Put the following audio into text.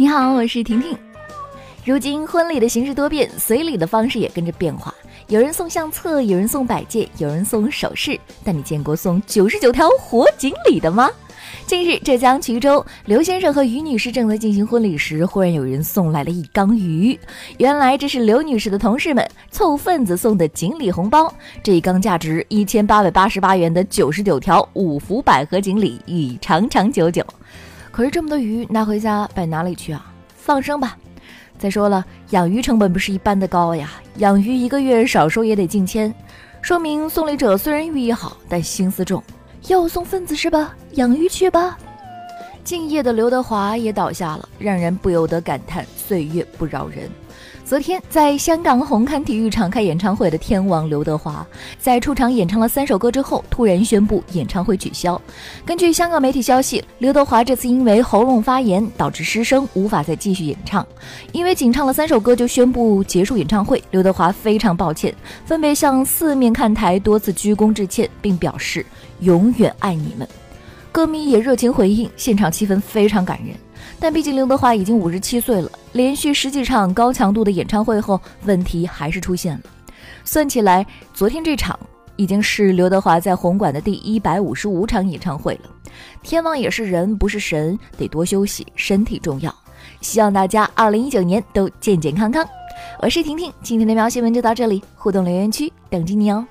你好，我是婷婷。如今婚礼的形式多变，随礼的方式也跟着变化。有人送相册，有人送摆件，有人送首饰。但你见过送九十九条活锦鲤的吗？近日，浙江衢州刘先生和于女士正在进行婚礼时，忽然有人送来了一缸鱼。原来这是刘女士的同事们凑份子送的锦鲤红包。这一缸价值一千八百八十八元的九十九条五福百合锦鲤，寓意长长久久。可是这么多鱼拿回家摆哪里去啊？放生吧。再说了，养鱼成本不是一般的高呀，养鱼一个月少说也得近千，说明送礼者虽然寓意好，但心思重。要送份子是吧？养鱼去吧。敬业的刘德华也倒下了，让人不由得感叹岁月不饶人。昨天在香港红磡体育场开演唱会的天王刘德华，在出场演唱了三首歌之后，突然宣布演唱会取消。根据香港媒体消息，刘德华这次因为喉咙发炎导致失声，无法再继续演唱。因为仅唱了三首歌就宣布结束演唱会，刘德华非常抱歉，分别向四面看台多次鞠躬致歉，并表示永远爱你们。歌迷也热情回应，现场气氛非常感人。但毕竟刘德华已经五十七岁了，连续十几场高强度的演唱会后，问题还是出现了。算起来，昨天这场已经是刘德华在红馆的第一百五十五场演唱会了。天王也是人，不是神，得多休息，身体重要。希望大家二零一九年都健健康康。我是婷婷，今天的喵新闻就到这里，互动留言区等着你哦。